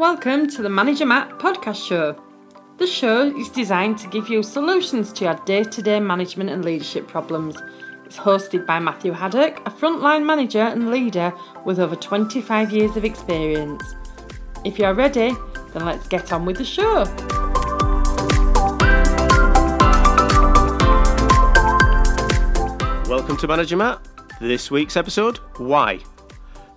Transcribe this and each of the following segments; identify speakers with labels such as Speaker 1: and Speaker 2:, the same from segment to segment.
Speaker 1: Welcome to the Manager Matt podcast show. The show is designed to give you solutions to your day to day management and leadership problems. It's hosted by Matthew Haddock, a frontline manager and leader with over 25 years of experience. If you're ready, then let's get on with the show.
Speaker 2: Welcome to Manager Matt. This week's episode Why?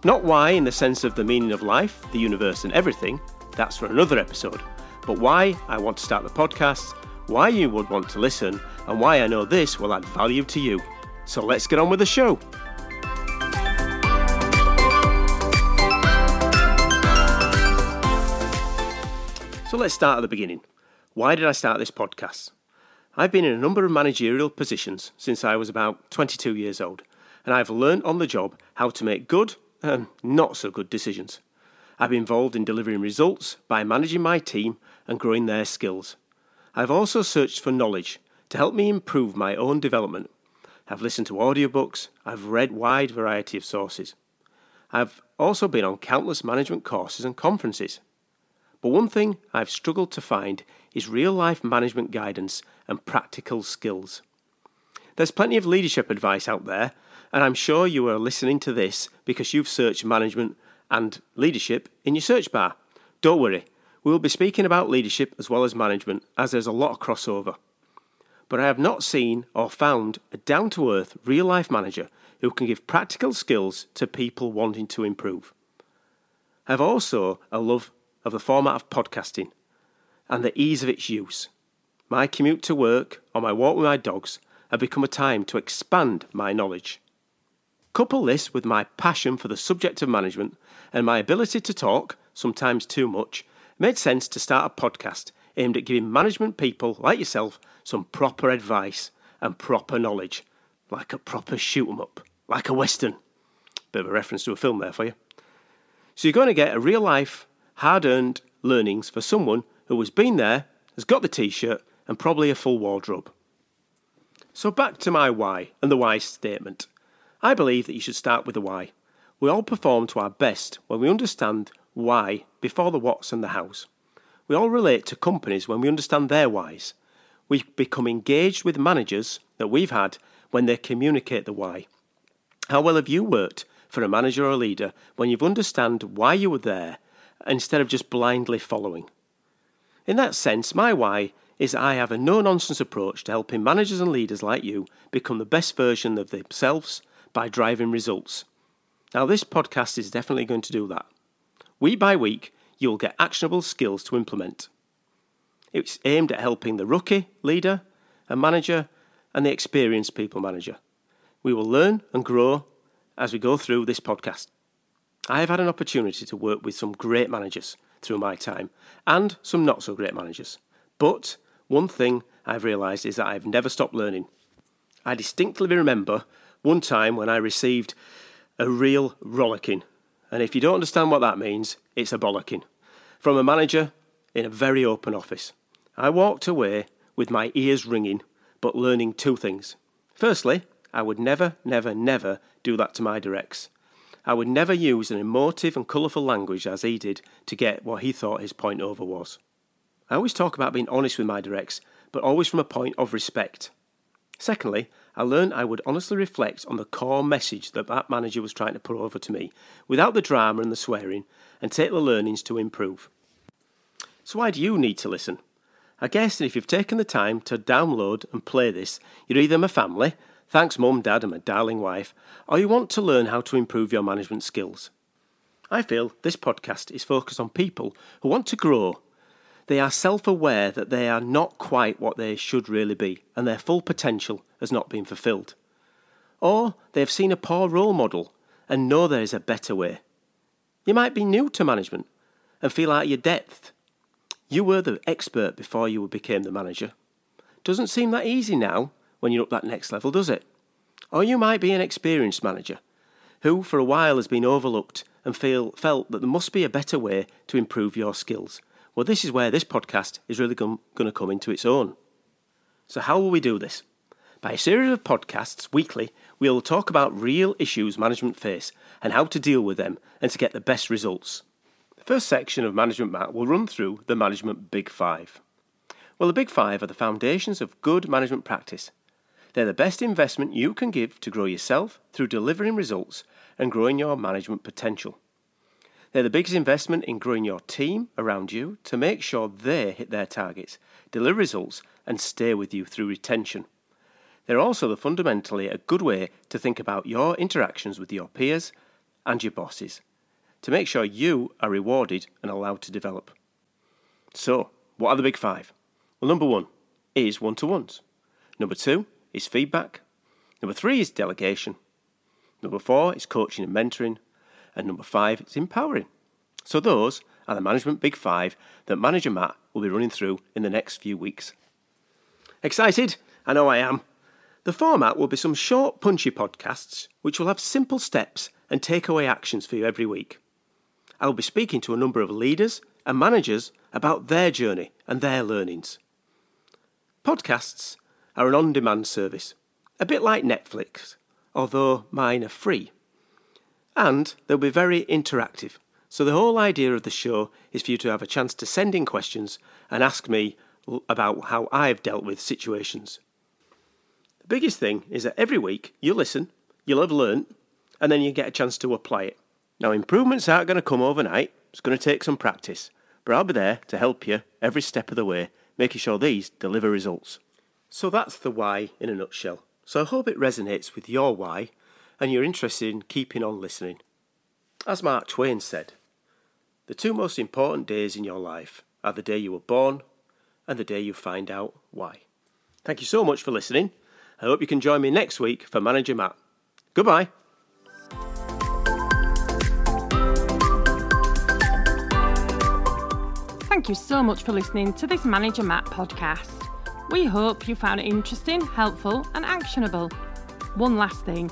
Speaker 2: Not why in the sense of the meaning of life, the universe, and everything, that's for another episode, but why I want to start the podcast, why you would want to listen, and why I know this will add value to you. So let's get on with the show. So let's start at the beginning. Why did I start this podcast? I've been in a number of managerial positions since I was about 22 years old, and I've learned on the job how to make good and not so good decisions. I've been involved in delivering results by managing my team and growing their skills. I've also searched for knowledge to help me improve my own development. I've listened to audiobooks, I've read wide variety of sources. I've also been on countless management courses and conferences. But one thing I've struggled to find is real life management guidance and practical skills. There's plenty of leadership advice out there, and I'm sure you are listening to this because you've searched management and leadership in your search bar. Don't worry, we will be speaking about leadership as well as management, as there's a lot of crossover. But I have not seen or found a down to earth, real life manager who can give practical skills to people wanting to improve. I have also a love of the format of podcasting and the ease of its use. My commute to work or my walk with my dogs have become a time to expand my knowledge. Couple this with my passion for the subject of management and my ability to talk, sometimes too much, made sense to start a podcast aimed at giving management people like yourself some proper advice and proper knowledge, like a proper shoot 'em up, like a western. Bit of a reference to a film there for you. So you're going to get a real life, hard earned learnings for someone who has been there, has got the t shirt, and probably a full wardrobe. So back to my why and the why statement. I believe that you should start with the why. We all perform to our best when we understand why before the what's and the how's. We all relate to companies when we understand their whys. We become engaged with managers that we've had when they communicate the why. How well have you worked for a manager or a leader when you've understand why you were there instead of just blindly following? In that sense, my why is I have a no nonsense approach to helping managers and leaders like you become the best version of themselves by driving results. Now, this podcast is definitely going to do that. Week by week, you'll get actionable skills to implement. It's aimed at helping the rookie leader, a manager, and the experienced people manager. We will learn and grow as we go through this podcast. I have had an opportunity to work with some great managers through my time and some not so great managers. But one thing I've realised is that I've never stopped learning. I distinctly remember one time when I received a real rollicking. And if you don't understand what that means, it's a bollocking. From a manager in a very open office. I walked away with my ears ringing, but learning two things. Firstly, I would never, never, never do that to my directs. I would never use an emotive and colourful language as he did to get what he thought his point over was. I always talk about being honest with my directs, but always from a point of respect. Secondly, I learned I would honestly reflect on the core message that that manager was trying to put over to me, without the drama and the swearing, and take the learnings to improve. So, why do you need to listen? I guess that if you've taken the time to download and play this, you're either my family, thanks mum, dad, and my darling wife, or you want to learn how to improve your management skills. I feel this podcast is focused on people who want to grow they are self aware that they are not quite what they should really be, and their full potential has not been fulfilled. Or they have seen a poor role model and know there is a better way. You might be new to management and feel out of your depth. You were the expert before you became the manager. Doesn't seem that easy now when you're up that next level, does it? Or you might be an experienced manager who, for a while, has been overlooked and feel, felt that there must be a better way to improve your skills well, this is where this podcast is really going to come into its own. So, how will we do this? By a series of podcasts weekly, we'll talk about real issues management face and how to deal with them and to get the best results. The first section of Management Matt will run through the Management Big Five. Well, the Big Five are the foundations of good management practice. They're the best investment you can give to grow yourself through delivering results and growing your management potential. They're the biggest investment in growing your team around you to make sure they hit their targets, deliver results, and stay with you through retention. They're also the fundamentally a good way to think about your interactions with your peers and your bosses to make sure you are rewarded and allowed to develop. So, what are the big five? Well, number one is one to ones. Number two is feedback. Number three is delegation. Number four is coaching and mentoring. And number five is empowering. So, those are the management big five that Manager Matt will be running through in the next few weeks. Excited? I know I am. The format will be some short, punchy podcasts which will have simple steps and takeaway actions for you every week. I will be speaking to a number of leaders and managers about their journey and their learnings. Podcasts are an on demand service, a bit like Netflix, although mine are free. And they'll be very interactive, so the whole idea of the show is for you to have a chance to send in questions and ask me about how I've dealt with situations. The biggest thing is that every week you listen, you'll have learnt, and then you get a chance to apply it. Now, improvements aren't going to come overnight, it's going to take some practice, but I'll be there to help you every step of the way, making sure these deliver results. So that's the why in a nutshell. So I hope it resonates with your why and you're interested in keeping on listening. As Mark Twain said, the two most important days in your life are the day you were born and the day you find out why. Thank you so much for listening. I hope you can join me next week for Manager Matt. Goodbye.
Speaker 1: Thank you so much for listening to this Manager Matt podcast. We hope you found it interesting, helpful, and actionable. One last thing